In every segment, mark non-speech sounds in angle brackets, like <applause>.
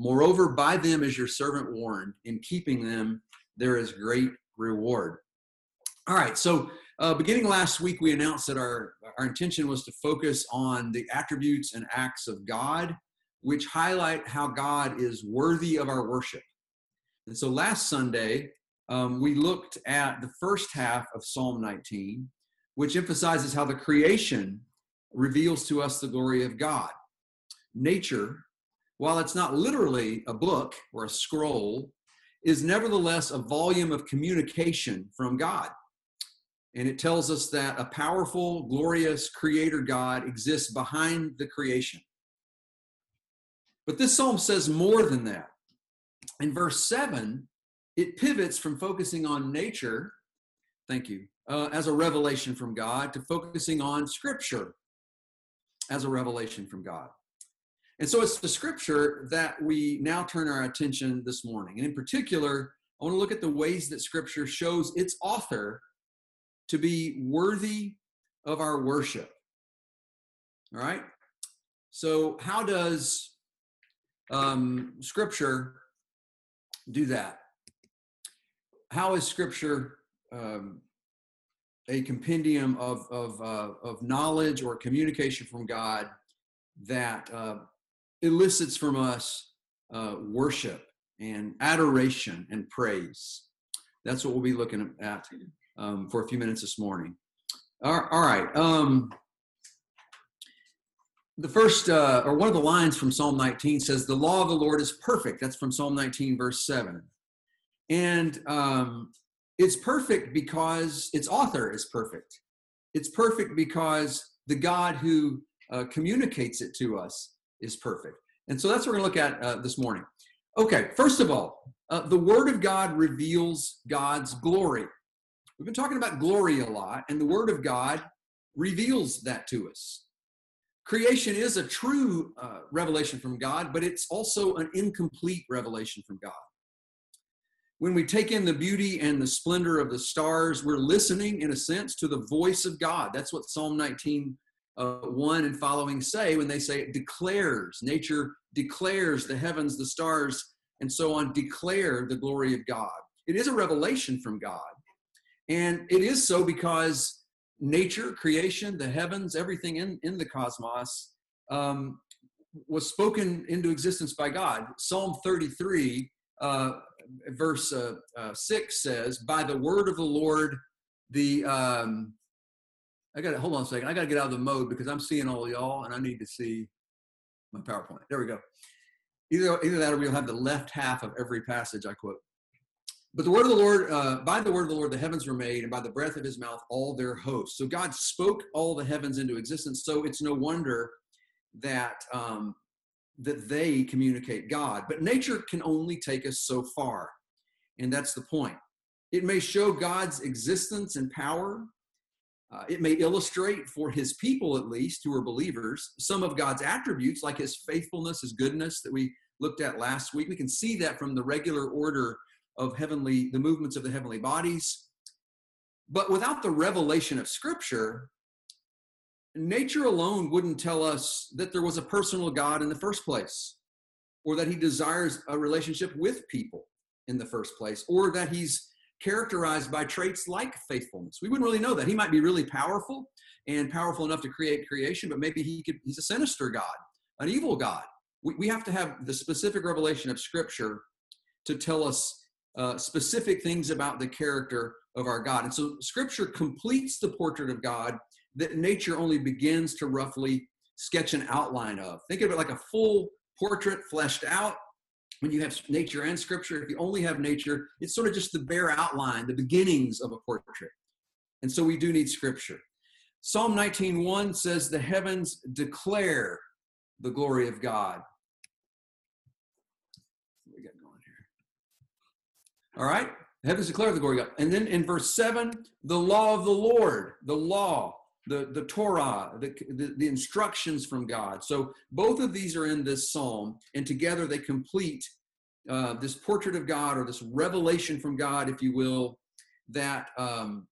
Moreover, by them is your servant warned. In keeping them, there is great reward. All right, so uh, beginning last week, we announced that our, our intention was to focus on the attributes and acts of God, which highlight how God is worthy of our worship. And so last Sunday, um, we looked at the first half of Psalm 19, which emphasizes how the creation reveals to us the glory of God. Nature while it's not literally a book or a scroll, is nevertheless a volume of communication from God. And it tells us that a powerful, glorious creator God exists behind the creation. But this psalm says more than that. In verse 7, it pivots from focusing on nature, thank you, uh, as a revelation from God to focusing on scripture as a revelation from God. And so it's the scripture that we now turn our attention this morning. And in particular, I want to look at the ways that scripture shows its author to be worthy of our worship. All right? So, how does um, scripture do that? How is scripture um, a compendium of, of, uh, of knowledge or communication from God that uh, elicits from us uh, worship and adoration and praise. That's what we'll be looking at um, for a few minutes this morning. all right. Um, the first, uh, or one of the lines from Psalm 19 says, The law of the Lord is perfect. That's from Psalm 19, verse 7. And um, it's perfect because its author is perfect. It's perfect because the God who uh, communicates it to us is perfect. And so that's what we're going to look at uh, this morning. Okay, first of all, uh, the Word of God reveals God's glory. We've been talking about glory a lot, and the Word of God reveals that to us. Creation is a true uh, revelation from God, but it's also an incomplete revelation from God. When we take in the beauty and the splendor of the stars, we're listening, in a sense, to the voice of God. That's what Psalm 19 uh, 1 and following say when they say it declares, nature declares the heavens, the stars, and so on, declare the glory of God. It is a revelation from God. And it is so because nature, creation, the heavens, everything in, in the cosmos um, was spoken into existence by God. Psalm 33, uh, verse uh, uh, 6 says, By the word of the Lord, the um, I got to hold on a second. I got to get out of the mode because I'm seeing all y'all and I need to see my PowerPoint. There we go. Either, either that or we'll have the left half of every passage I quote. But the word of the Lord, uh, by the word of the Lord, the heavens were made, and by the breath of his mouth, all their hosts. So God spoke all the heavens into existence. So it's no wonder that um, that they communicate God. But nature can only take us so far, and that's the point. It may show God's existence and power, uh, it may illustrate for his people, at least, who are believers, some of God's attributes, like his faithfulness, his goodness that we looked at last week. We can see that from the regular order of heavenly, the movements of the heavenly bodies. But without the revelation of Scripture, nature alone wouldn't tell us that there was a personal God in the first place, or that he desires a relationship with people in the first place, or that he's characterized by traits like faithfulness. We wouldn't really know that. He might be really powerful and powerful enough to create creation, but maybe he could, he's a sinister God, an evil God. We, we have to have the specific revelation of Scripture to tell us uh, specific things about the character of our God. And so Scripture completes the portrait of God that nature only begins to roughly sketch an outline of. Think of it like a full portrait fleshed out when you have nature and scripture, if you only have nature, it's sort of just the bare outline, the beginnings of a portrait. And so we do need scripture. Psalm 19:1 says, "The heavens declare the glory of God." we got going here? All right. Heavens declare the glory of God. And then in verse 7, the law of the Lord, the law, the, the Torah, the, the, the instructions from God. So both of these are in this psalm, and together they complete uh, this portrait of God or this revelation from God, if you will, that um,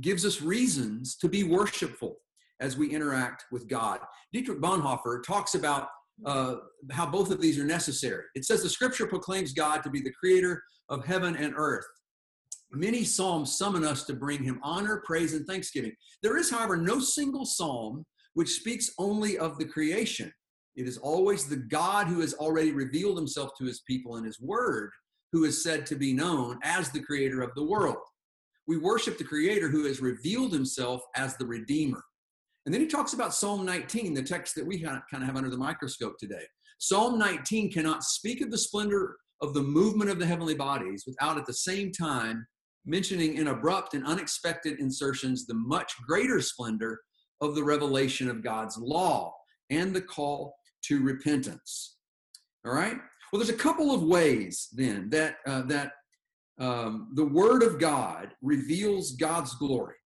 gives us reasons to be worshipful as we interact with God. Dietrich Bonhoeffer talks about uh, how both of these are necessary. It says the scripture proclaims God to be the creator of heaven and earth. Many psalms summon us to bring him honor, praise, and thanksgiving. There is, however, no single psalm which speaks only of the creation. It is always the God who has already revealed himself to his people in his word who is said to be known as the creator of the world. We worship the creator who has revealed himself as the redeemer. And then he talks about Psalm 19, the text that we kind of have under the microscope today. Psalm 19 cannot speak of the splendor of the movement of the heavenly bodies without at the same time mentioning in abrupt and unexpected insertions the much greater splendor of the revelation of God's law and the call to repentance. All right? Well, there's a couple of ways then that, uh, that um, the Word of God reveals God's glory.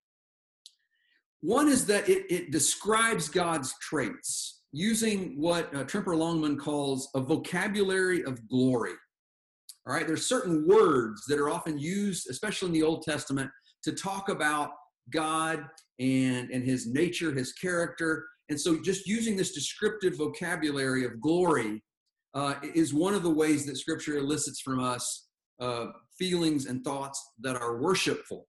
One is that it, it describes God's traits using what uh, Tremper Longman calls a vocabulary of glory. All right, there's certain words that are often used, especially in the Old Testament, to talk about God and, and his nature, his character. And so just using this descriptive vocabulary of glory uh, is one of the ways that scripture elicits from us uh, feelings and thoughts that are worshipful.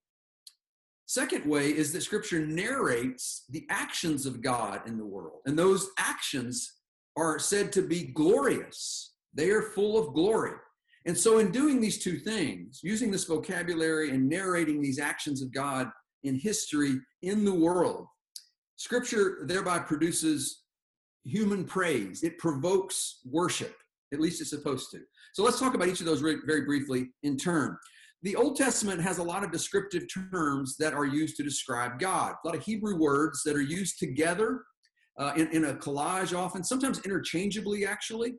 Second way is that scripture narrates the actions of God in the world. And those actions are said to be glorious, they are full of glory. And so, in doing these two things, using this vocabulary and narrating these actions of God in history in the world, Scripture thereby produces human praise. It provokes worship, at least it's supposed to. So, let's talk about each of those very briefly in turn. The Old Testament has a lot of descriptive terms that are used to describe God, a lot of Hebrew words that are used together uh, in, in a collage often, sometimes interchangeably, actually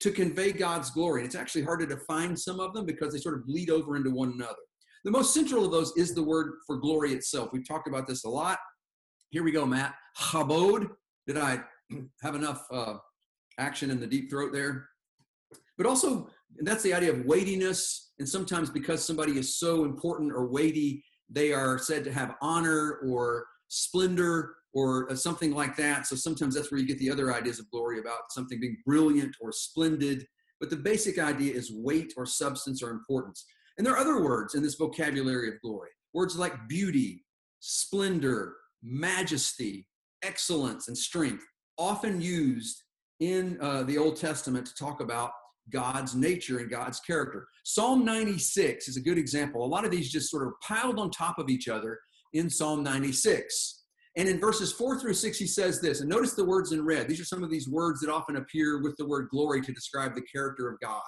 to convey God's glory. And it's actually hard to define some of them because they sort of bleed over into one another. The most central of those is the word for glory itself. We've talked about this a lot. Here we go, Matt. Chabod. Did I <clears throat> have enough uh, action in the deep throat there? But also, that's the idea of weightiness. And sometimes because somebody is so important or weighty, they are said to have honor or splendor or uh, something like that. So sometimes that's where you get the other ideas of glory about something being brilliant or splendid. But the basic idea is weight or substance or importance. And there are other words in this vocabulary of glory words like beauty, splendor, majesty, excellence, and strength, often used in uh, the Old Testament to talk about God's nature and God's character. Psalm 96 is a good example. A lot of these just sort of piled on top of each other in Psalm 96. And in verses four through six, he says this, and notice the words in red. These are some of these words that often appear with the word glory to describe the character of God,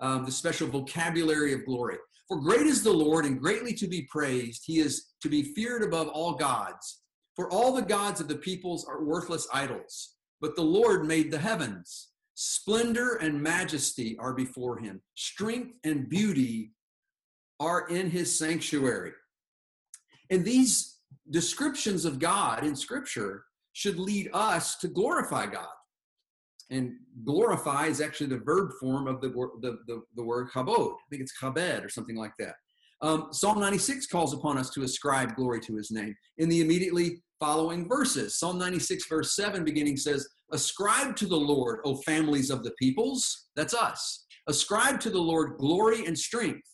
um, the special vocabulary of glory. For great is the Lord and greatly to be praised. He is to be feared above all gods. For all the gods of the peoples are worthless idols, but the Lord made the heavens. Splendor and majesty are before him, strength and beauty are in his sanctuary. And these descriptions of God in Scripture should lead us to glorify God. And glorify is actually the verb form of the, the, the, the word chabod. I think it's chabed or something like that. Um, Psalm 96 calls upon us to ascribe glory to his name. In the immediately following verses, Psalm 96, verse 7, beginning says, Ascribe to the Lord, O families of the peoples. That's us. Ascribe to the Lord glory and strength.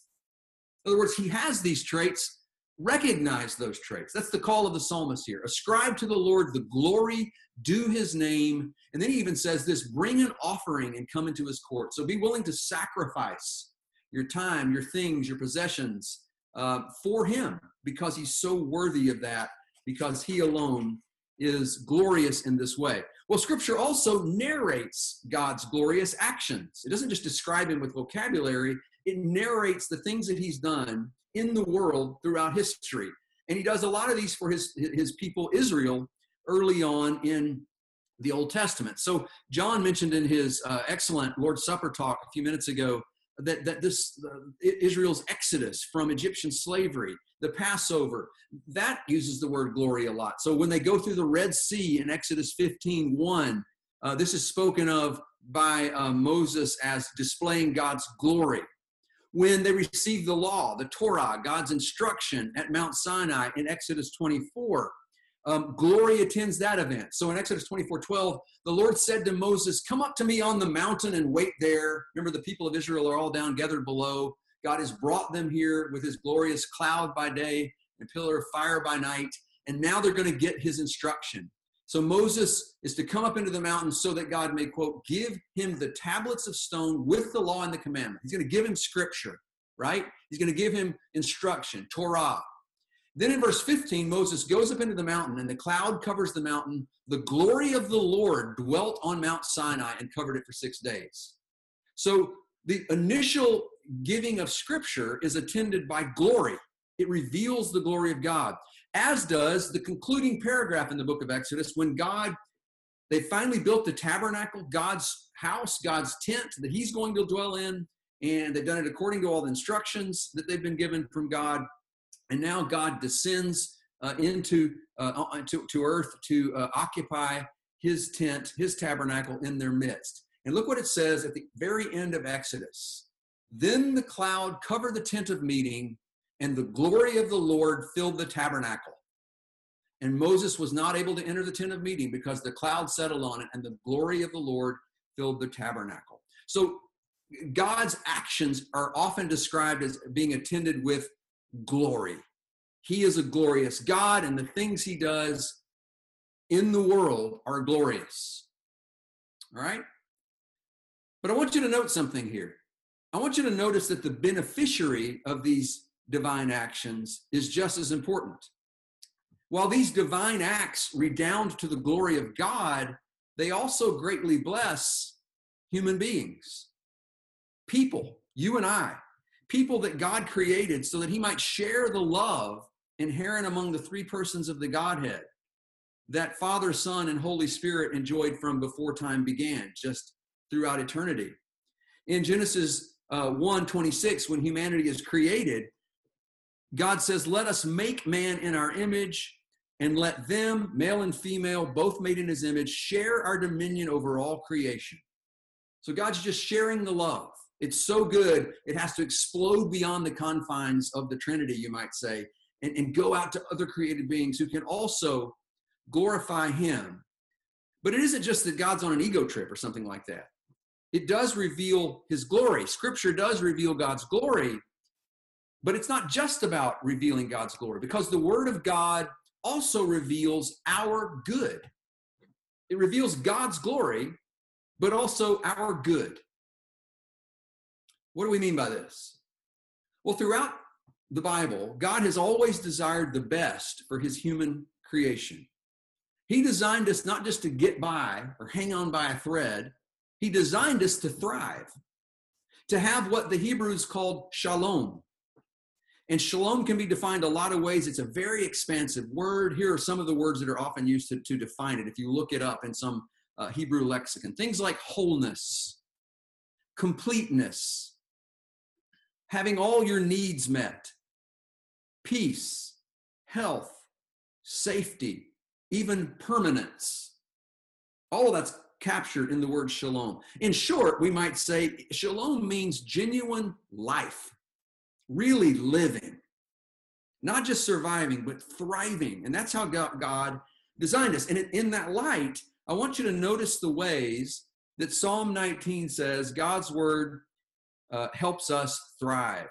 In other words, he has these traits recognize those traits. That's the call of the psalmist here. Ascribe to the Lord the glory, due his name. And then he even says this bring an offering and come into his court. So be willing to sacrifice your time, your things, your possessions uh, for him because he's so worthy of that, because he alone is glorious in this way. Well, scripture also narrates God's glorious actions. It doesn't just describe him with vocabulary, it narrates the things that he's done in the world throughout history. And he does a lot of these for his, his people, Israel, early on in the Old Testament. So, John mentioned in his uh, excellent Lord's Supper talk a few minutes ago that, that this uh, Israel's exodus from Egyptian slavery, the Passover, that uses the word glory a lot. So when they go through the Red Sea in Exodus 15 1, uh, this is spoken of by uh, Moses as displaying God's glory. When they received the law, the Torah, God's instruction at Mount Sinai in Exodus 24, um, glory attends that event. So in Exodus 24 12, the Lord said to Moses, Come up to me on the mountain and wait there. Remember, the people of Israel are all down gathered below. God has brought them here with his glorious cloud by day and pillar of fire by night. And now they're going to get his instruction. So Moses is to come up into the mountain so that God may, quote, give him the tablets of stone with the law and the commandment. He's going to give him scripture, right? He's going to give him instruction, Torah. Then in verse 15, Moses goes up into the mountain, and the cloud covers the mountain. The glory of the Lord dwelt on Mount Sinai and covered it for six days. So the initial giving of scripture is attended by glory. It reveals the glory of God, as does the concluding paragraph in the book of Exodus when God, they finally built the tabernacle, God's house, God's tent that He's going to dwell in, and they've done it according to all the instructions that they've been given from God. And now God descends uh, into uh, to, to earth to uh, occupy his tent, his tabernacle in their midst. And look what it says at the very end of Exodus. Then the cloud covered the tent of meeting, and the glory of the Lord filled the tabernacle. And Moses was not able to enter the tent of meeting because the cloud settled on it, and the glory of the Lord filled the tabernacle. So God's actions are often described as being attended with glory. He is a glorious God, and the things he does in the world are glorious. All right? But I want you to note something here. I want you to notice that the beneficiary of these divine actions is just as important. While these divine acts redound to the glory of God, they also greatly bless human beings, people, you and I people that God created so that he might share the love inherent among the three persons of the Godhead that Father, Son, and Holy Spirit enjoyed from before time began, just throughout eternity. In Genesis uh, 1 26, when humanity is created, God says, Let us make man in our image and let them, male and female, both made in his image, share our dominion over all creation. So God's just sharing the love. It's so good, it has to explode beyond the confines of the Trinity, you might say, and, and go out to other created beings who can also glorify Him. But it isn't just that God's on an ego trip or something like that. It does reveal His glory. Scripture does reveal God's glory, but it's not just about revealing God's glory because the Word of God also reveals our good. It reveals God's glory, but also our good. What do we mean by this? Well, throughout the Bible, God has always desired the best for his human creation. He designed us not just to get by or hang on by a thread, he designed us to thrive, to have what the Hebrews called shalom. And shalom can be defined a lot of ways. It's a very expansive word. Here are some of the words that are often used to, to define it if you look it up in some uh, Hebrew lexicon. Things like wholeness, completeness, having all your needs met, peace, health, safety, even permanence. All of that's captured in the word shalom. In short, we might say shalom means genuine life, really living, not just surviving, but thriving. And that's how God designed us. And in that light, I want you to notice the ways that Psalm 19 says God's word uh, helps us thrive.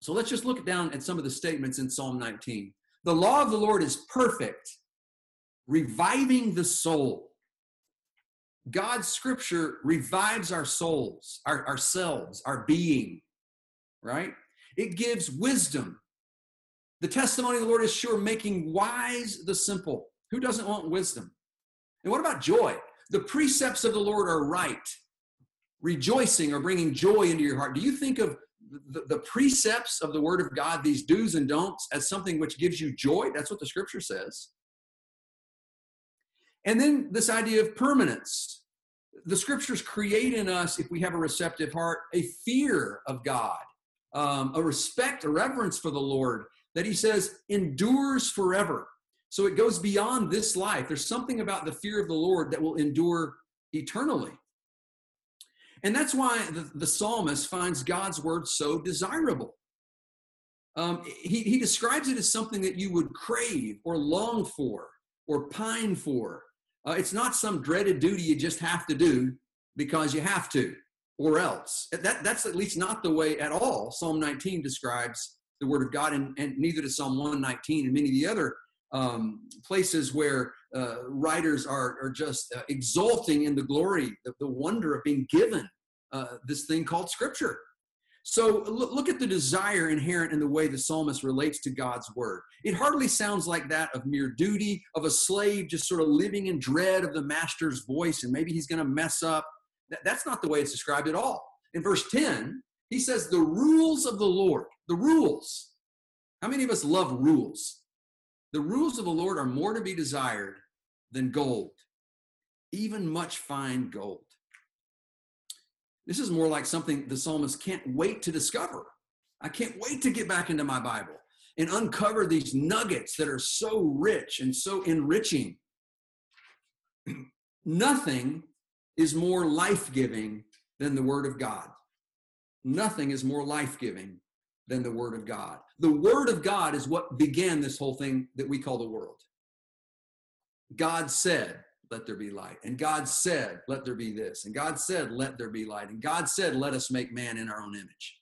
So let's just look down at some of the statements in Psalm 19. The law of the Lord is perfect, reviving the soul. God's scripture revives our souls, our, ourselves, our being, right? It gives wisdom. The testimony of the Lord is sure, making wise the simple. Who doesn't want wisdom? And what about joy? The precepts of the Lord are right, rejoicing or bringing joy into your heart? Do you think of the, the, precepts of the Word of God, these do's and don'ts, as something which gives you joy? That's what the Scripture says. And then this idea of permanence. the scriptures create in us, if we have a receptive heart, a fear of God, um, a respect, a reverence for the Lord that he says endures forever. So it goes beyond this life. There's something about the fear of the Lord that will endure eternally. And that's why the, the psalmist finds God's word so desirable. Um, he, he describes it as something that you would crave or long for or pine for. Uh, it's not some dreaded duty you just have to do because you have to or else. That, that's at least not the way at all Psalm 19 describes the Word of God, and, and neither does Psalm 119 and many of the other um, places where uh, writers are, are just uh, exulting in the glory, the, the wonder of being given uh, this thing called Scripture. So look, look at the desire inherent in the way the psalmist relates to God's word. It hardly sounds like that of mere duty, of a slave just sort of living in dread of the master's voice and maybe he's going to mess up. That, that's not the way it's described at all. In verse 10, he says, The rules of the Lord, the rules. How many of us love rules? The rules of the Lord are more to be desired than gold, even much fine gold. This is more like something the psalmist can't wait to discover. I can't wait to get back into my Bible and uncover these nuggets that are so rich and so enriching. <clears throat> Nothing is more life giving than the Word of God. Nothing is more life giving than the Word of God. The Word of God is what began this whole thing that we call the world. God said, let there be light. And God said, let there be this. And God said, let there be light. And God said, let us make man in our own image.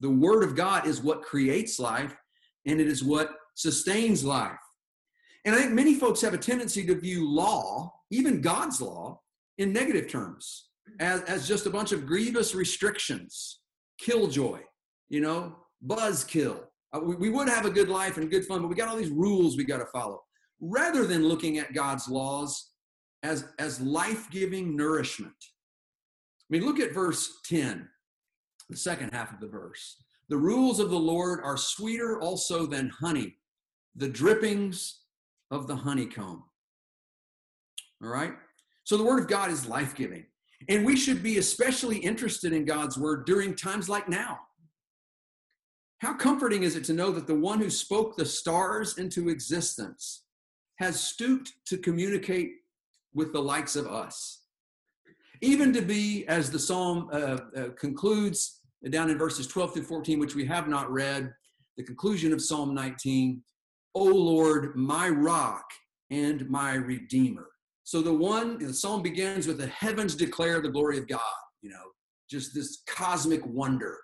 The Word of God is what creates life, and it is what sustains life. And I think many folks have a tendency to view law, even God's law, in negative terms, as, as just a bunch of grievous restrictions, killjoy, you know, buzzkill. Uh, we, we would have a good life and good fun, but we got all these rules we got to follow rather than looking at God's laws as, as life giving nourishment. I mean, look at verse 10, the second half of the verse. The rules of the Lord are sweeter also than honey, the drippings of the honeycomb. All right? So the word of God is life giving. And we should be especially interested in God's word during times like now. How comforting is it to know that the one who spoke the stars into existence has stooped to communicate with the likes of us. Even to be, as the psalm uh, uh, concludes down in verses 12 through 14, which we have not read, the conclusion of Psalm 19, O Lord, my rock and my redeemer. So the one, the psalm begins with the heavens declare the glory of God, you know, just this cosmic wonder,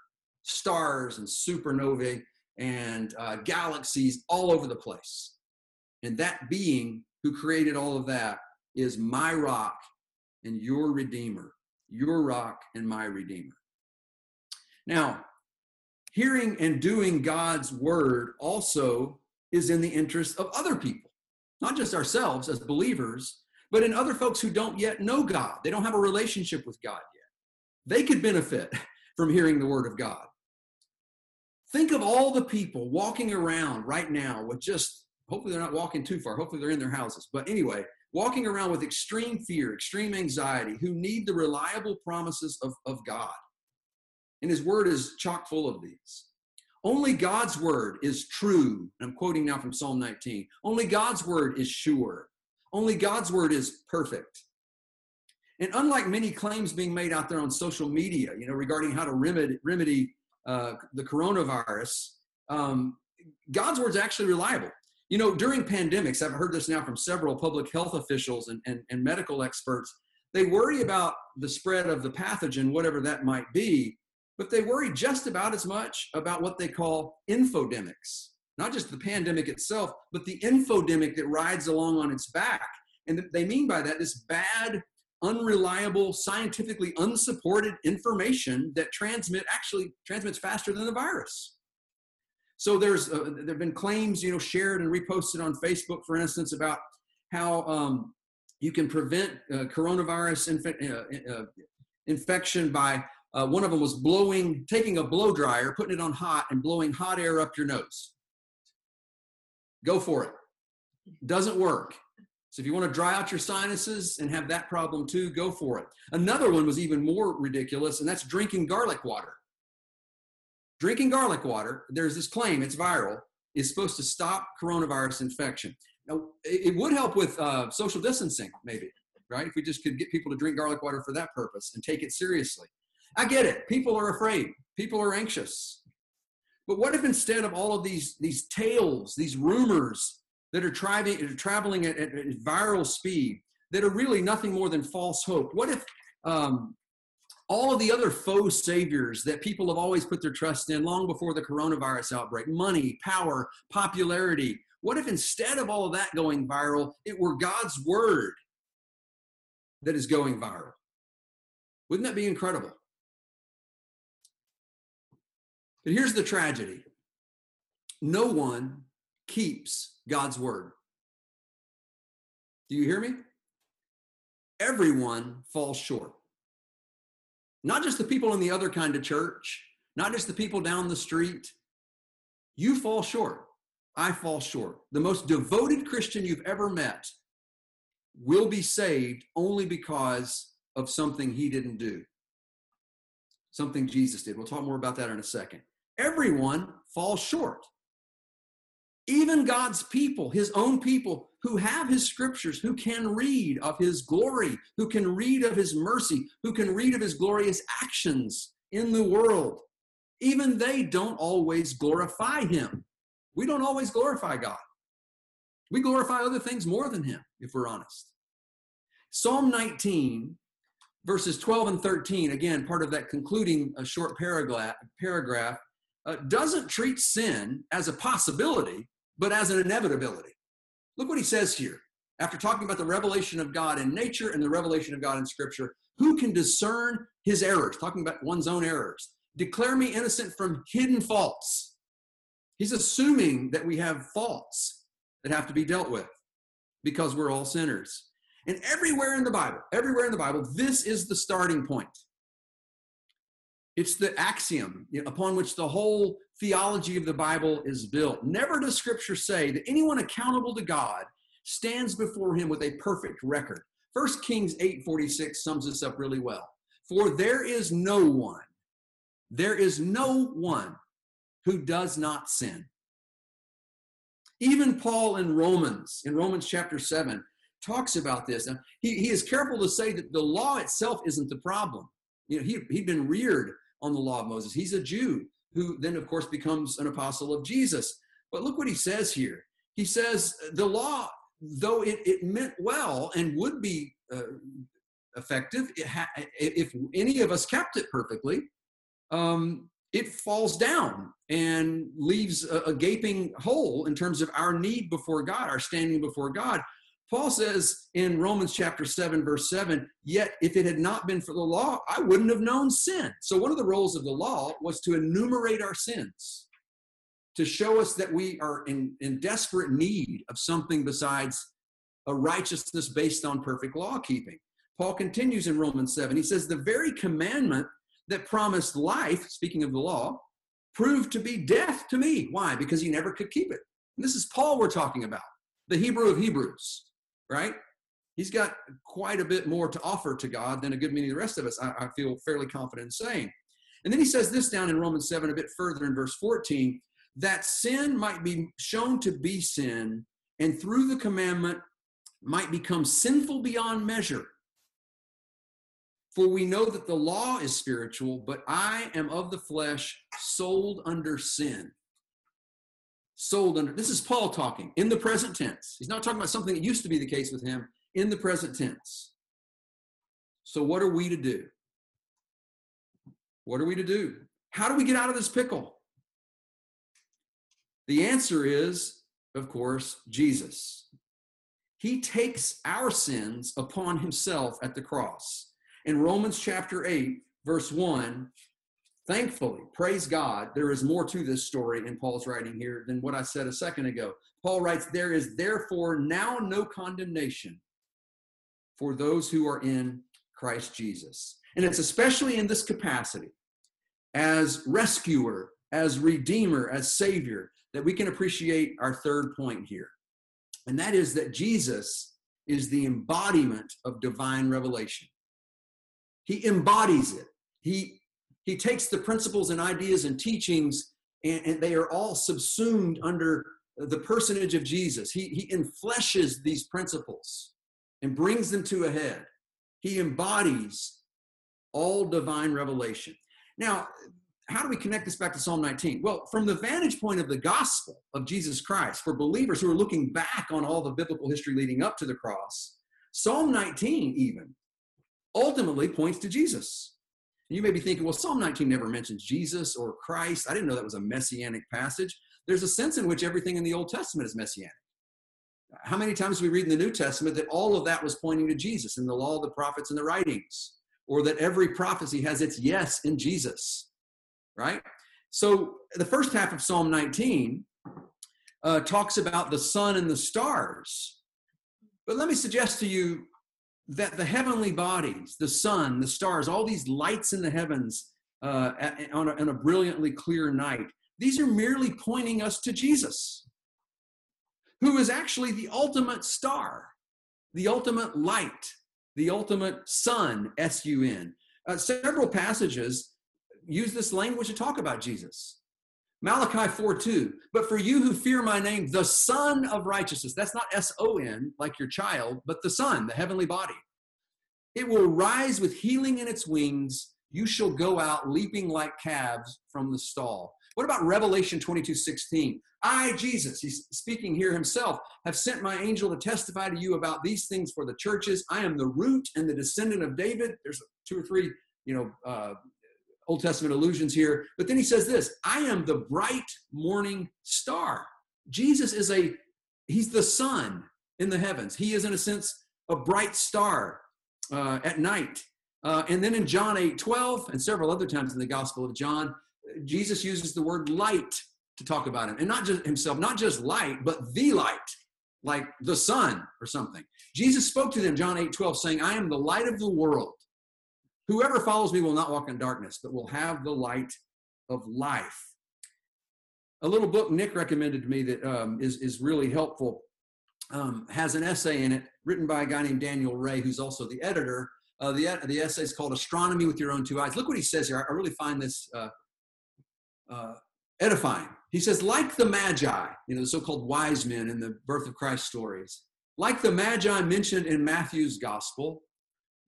stars and supernovae and uh, galaxies all over the place. And that being who created all of that is my rock and your redeemer, your rock and my redeemer. Now, hearing and doing God's word also is in the interest of other people, not just ourselves as believers, but in other folks who don't yet know God. They don't have a relationship with God yet. They could benefit <laughs> from hearing the word of God. Think of all the people walking around right now with just hopefully they're not walking too far. Hopefully they're in their houses. But anyway, walking around with extreme fear, extreme anxiety, who need the reliable promises of, of God. And his word is chock full of these. Only God's word is true. I'm quoting now from Psalm 19. Only God's word is sure. Only God's word is perfect. And unlike many claims being made out there on social media, you know, regarding how to remedy, uh, the coronavirus, um, God's word is actually reliable. You know, during pandemics, I've heard this now from several public health officials and, and, and medical experts. They worry about the spread of the pathogen, whatever that might be, but they worry just about as much about what they call infodemics. Not just the pandemic itself, but the infodemic that rides along on its back. And they mean by that this bad, unreliable, scientifically unsupported information that transmit actually transmits faster than the virus. So there's uh, there have been claims, you know, shared and reposted on Facebook, for instance, about how um, you can prevent uh, coronavirus inf- uh, uh, infection by uh, one of them was blowing, taking a blow dryer, putting it on hot, and blowing hot air up your nose. Go for it. Doesn't work. So if you want to dry out your sinuses and have that problem too, go for it. Another one was even more ridiculous, and that's drinking garlic water. Drinking garlic water, there's this claim, it's viral, is supposed to stop coronavirus infection. Now, it would help with uh, social distancing, maybe, right? If we just could get people to drink garlic water for that purpose and take it seriously. I get it. People are afraid. People are anxious. But what if instead of all of these, these tales, these rumors, that are, traveling, at, at, viral speed that are really nothing more than false hope? What if um, all of the other faux saviors that people have always put their trust in long before the coronavirus outbreak money, power, popularity what if instead of all of that going viral, it were God's word that is going viral? Wouldn't that be incredible? But here's the tragedy no one keeps God's word. Do you hear me? Everyone falls short. Not just the people in the other kind of church, not just the people down the street. You fall short. I fall short. The most devoted Christian you've ever met will be saved only because of something he didn't do, something Jesus did. We'll talk more about that in a second. Everyone falls short even God's people, his own people who have his scriptures, who can read of his glory, who can read of his mercy, who can read of his glorious actions in the world, even they don't always glorify him. We don't always glorify God. We glorify other things more than him, if we're honest. Psalm 19, verses 12 and 13, again, part of that concluding a short paragraph, paragraph uh, doesn't treat sin as a possibility, but as an inevitability. Look what he says here. After talking about the revelation of God in nature and the revelation of God in Scripture, who can discern his errors? Talking about one's own errors. Declare me innocent from hidden faults. He's assuming that we have faults that have to be dealt with because we're all sinners. And everywhere in the Bible, everywhere in the Bible, this is the starting point. It's the axiom upon which the whole theology of the Bible is built. Never does Scripture say that anyone accountable to God stands before him with a perfect record. 1 Kings 8:46 sums this up really well. For there is no one, there is no one who does not sin. Even Paul in Romans, in Romans chapter 7, talks about this. Now, he, he is careful to say that the law itself isn't the problem. You know, he, he'd been reared on the law of Moses. He's a Jew who then, of course, becomes an apostle of Jesus. But look what he says here. He says the law, though it, it meant well and would be uh, effective ha- if any of us kept it perfectly, um, it falls down and leaves a, a gaping hole in terms of our need before God, our standing before God. Paul says in Romans chapter 7, verse 7, yet if it had not been for the law, I wouldn't have known sin. So, one of the roles of the law was to enumerate our sins, to show us that we are in, in desperate need of something besides a righteousness based on perfect law keeping. Paul continues in Romans 7. He says, The very commandment that promised life, speaking of the law, proved to be death to me. Why? Because he never could keep it. And this is Paul we're talking about, the Hebrew of Hebrews right? He's got quite a bit more to offer to God than a good many of the rest of us, I, I feel fairly confident in saying. And then he says this down in Romans 7 a bit further in verse 14 that sin might be shown to be sin, and through the commandment might become sinful beyond measure. For we know that the law is spiritual, but I am of the flesh, sold under sin sold under. This is Paul talking in the present tense. He's not talking about something that used to be the case with him in the present tense. So, what are we to do? What are we to do? How do we get out of this pickle? The answer is, of course, Jesus. He takes our sins upon himself at the cross. In Romans chapter 8, verse 1, Thankfully, praise God, there is more to this story in Paul's writing here than what I said a second ago. Paul writes, There is therefore now no condemnation for those who are in Christ Jesus. And it's especially in this capacity as rescuer, as redeemer, as savior that we can appreciate our third point here. And that is that Jesus is the embodiment of divine revelation. He embodies it. He, he takes the principles and ideas and teachings, and, and they are all subsumed under the personage of Jesus. He, he enfleshes these principles and brings them to a head. He embodies all divine revelation. Now, how do we connect this back to Psalm 19? Well, from the vantage point of the gospel of Jesus Christ, for believers who are looking back on all the biblical history leading up to the cross, Psalm 19 even ultimately points to Jesus. You may be thinking, well, Psalm 19 never mentions Jesus or Christ. I didn't know that was a messianic passage. There's a sense in which everything in the Old Testament is messianic. How many times do we read in the New Testament that all of that was pointing to Jesus in the law, the prophets, and the writings? Or that every prophecy has its yes in Jesus? right? So the first half of Psalm 19 uh, talks about the sun and the stars. But let me suggest to you that the heavenly bodies, the sun, the stars, all these lights in the heavens uh, on, a, on a brilliantly clear night, these are merely pointing us to Jesus, who is actually the ultimate star, the ultimate light, the ultimate sun, S U N. Uh, several passages use this language to talk about Jesus. Malachi 4 2. But for you who fear my name, the Sun of Righteousness, that's not S O N like your child, but the Sun, the heavenly body. It will rise with healing in its wings. You shall go out leaping like calves from the stall. What about Revelation 22 16? I, Jesus, he's speaking here himself, have sent my angel to testify to you about these things for the churches. I am the root and the descendant of David. There's two or three, you know, uh, Old Testament allusions here. But then he says this I am the bright morning star. Jesus is a, he's the sun in the heavens. He is, in a sense, a bright star uh, at night. Uh, and then in John 8 12, and several other times in the Gospel of John, Jesus uses the word light to talk about him. And not just himself, not just light, but the light, like the sun or something. Jesus spoke to them, John 8 12, saying, I am the light of the world. Whoever follows me will not walk in darkness, but will have the light of life. A little book Nick recommended to me that um, is is really helpful um, has an essay in it written by a guy named Daniel Ray, who's also the editor. Uh, the, the essay is called Astronomy with Your Own Two Eyes. Look what he says here. I, I really find this uh, uh, edifying. He says, like the Magi, you know, the so called wise men in the birth of Christ stories, like the Magi mentioned in Matthew's gospel,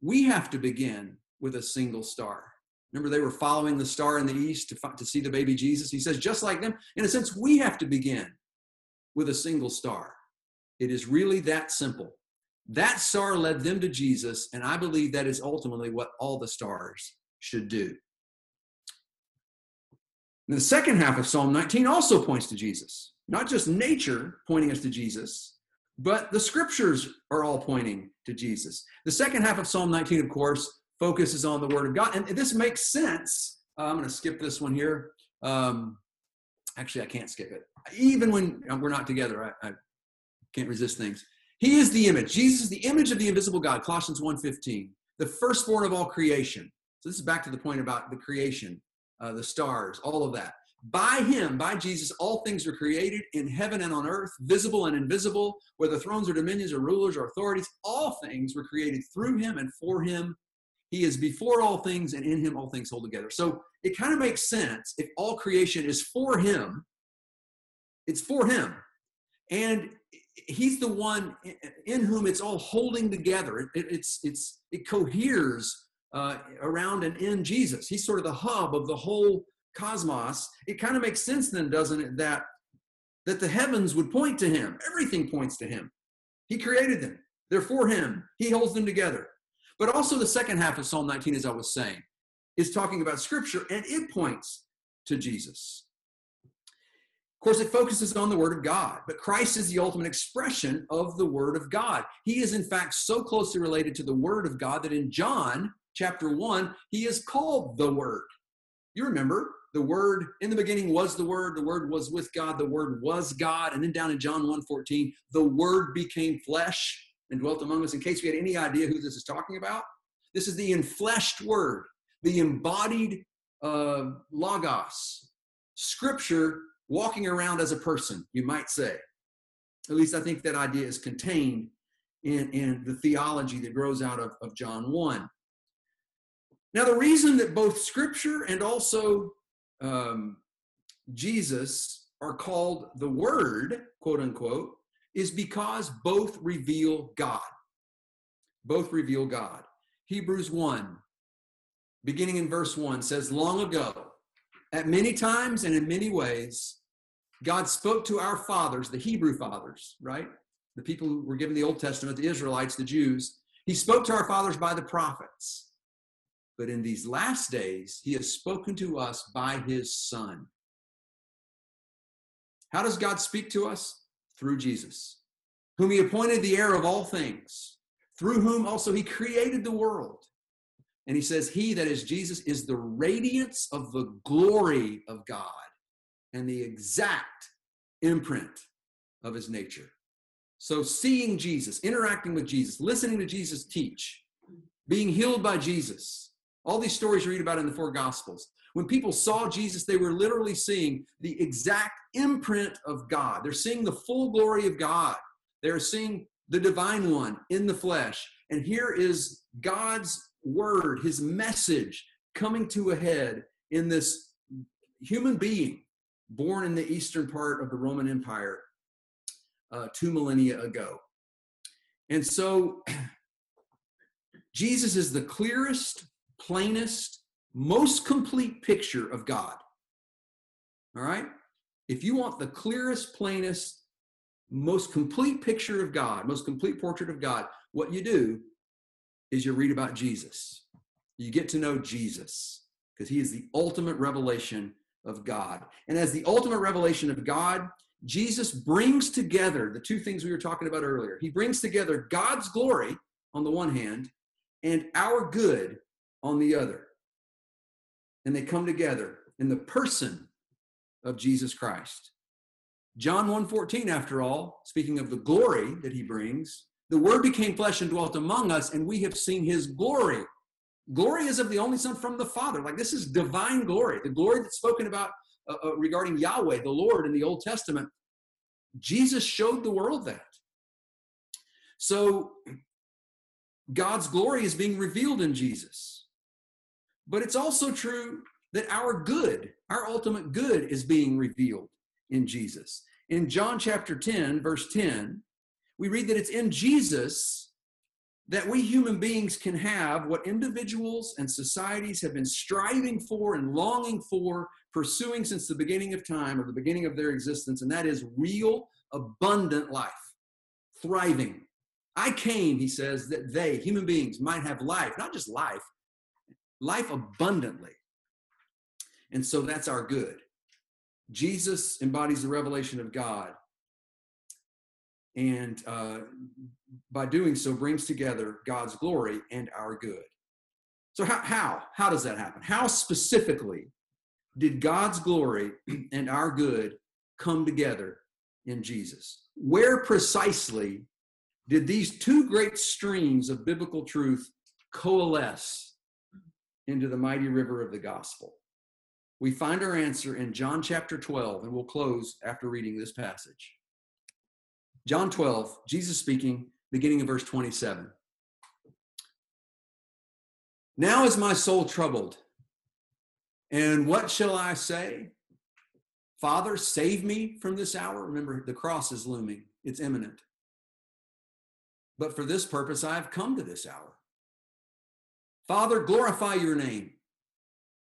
we have to begin with a single star. Remember, they were following the star in the east to, to see the baby Jesus. He says, just like them, in a sense, we have to begin with a single star. It is really that simple. That star led them to Jesus, and I believe that is ultimately what all the stars should do. And the second half of Psalm 19 also points to Jesus, not just nature pointing us to Jesus, but the scriptures are all pointing to Jesus. The second half of Psalm 19, of course, focuses on the Word of God. And this makes sense. Uh, I'm going to skip this one here. Um, actually, I can't skip it. Even when we're not together, I, I can't resist things. He is the image. Jesus is the image of the invisible God, Colossians 1.15, the firstborn of all creation. So this is back to the point about the creation, uh, the stars, all of that. By him, by Jesus, all things were created in heaven and on earth, visible and invisible, whether thrones or dominions or rulers or authorities, all things were created through him and for him. He is before all things, and in him all things hold together. So it kind of makes sense if all creation is for him, it's for him. And he's the one in whom it's all holding together. It, it it's, it's, it coheres uh, around and in Jesus. He's sort of the hub of the whole cosmos. It kind of makes sense then, doesn't it, that, that the heavens would point to him. Everything points to him. He created them. They're for him. He holds them together. But also, the second half of Psalm 19, as I was saying, is talking about scripture and it points to Jesus. Of course, it focuses on the Word of God, but Christ is the ultimate expression of the Word of God. He is, in fact, so closely related to the Word of God that in John chapter 1, he is called the Word. You remember, the Word in the beginning was the Word, the Word was with God, the Word was God. And then down in John 1 14, the Word became flesh and dwelt among us. In case we had any idea who this is talking about, this is the enfleshed word, the embodied uh, logos, scripture walking around as a person, you might say. At least I think that idea is contained in, in the theology that grows out of, of John 1. Now, the reason that both Scripture and also um, Jesus are called the Word, quote unquote, is because both reveal God. Both reveal God. Hebrews 1, beginning in verse 1, says, Long ago, at many times and in many ways, God spoke to our fathers, the Hebrew fathers, right? The people who were given the Old Testament, the Israelites, the Jews. He spoke to our fathers by the prophets. But in these last days, he has spoken to us by his Son. How does God speak to us? Through Jesus, whom he appointed the heir of all things, through whom also he created the world. And he says, He, that is Jesus, is the radiance of the glory of God and the exact imprint of his nature. So, seeing Jesus, interacting with Jesus, listening to Jesus teach, being healed by Jesus, all these stories you read about in the four Gospels. When people saw Jesus, they were literally seeing the exact imprint of God. They're seeing the full glory of God. They're seeing the divine one in the flesh. And here is God's word, his message coming to a head in this human being born in the eastern part of the Roman Empire uh, two millennia ago. And so <clears throat> Jesus is the clearest, plainest, most complete picture of God. All right? If you want the clearest, plainest, most complete picture of God, most complete portrait of God, what you do is you read about Jesus. You get to know Jesus because he is the ultimate revelation of God. And as the ultimate revelation of God, Jesus brings together the two things we were talking about earlier. He brings together God's glory on the one hand and our good on the other. And they come together in the person of Jesus Christ. John 1:14 after all, speaking of the glory that he brings, the word became flesh and dwelt among us and we have seen his glory. Glory is of the only son from the Father. Like this is divine glory. The glory that's spoken about uh, uh, regarding Yahweh, the Lord in the Old Testament. Jesus showed the world that. So God's glory is being revealed in Jesus. But it's also true that our good, our ultimate good, is being revealed in Jesus. In John chapter 10, verse 10, we read that it's in Jesus that we human beings can have what individuals and societies have been striving for and longing for, pursuing since the beginning of time or the beginning of their existence, and that is real, abundant life, thriving. I came, he says, that they, human beings, might have life, not just life, life abundantly. And so that's our good. Jesus embodies the revelation of God. And uh, by doing so, brings together God's glory and our good. So, how, how? How does that happen? How specifically did God's glory <clears throat> and our good come together in Jesus? Where precisely did these two great streams of biblical truth coalesce into the mighty river of the gospel? We find our answer in John chapter 12, and we'll close after reading this passage. John 12, Jesus speaking, beginning in verse 27. Now is my soul troubled, and what shall I say? Father, save me from this hour. Remember, the cross is looming, it's imminent. But for this purpose, I have come to this hour. Father, glorify your name.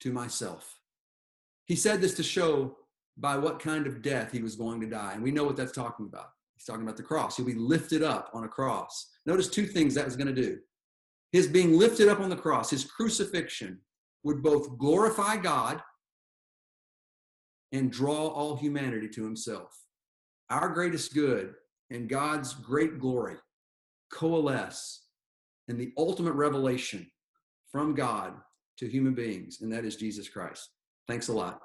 to myself. He said this to show by what kind of death he was going to die. And we know what that's talking about. He's talking about the cross. He'll be lifted up on a cross. Notice two things that was going to do. His being lifted up on the cross, his crucifixion, would both glorify God and draw all humanity to himself. Our greatest good and God's great glory coalesce in the ultimate revelation from God to human beings, and that is Jesus Christ. Thanks a lot.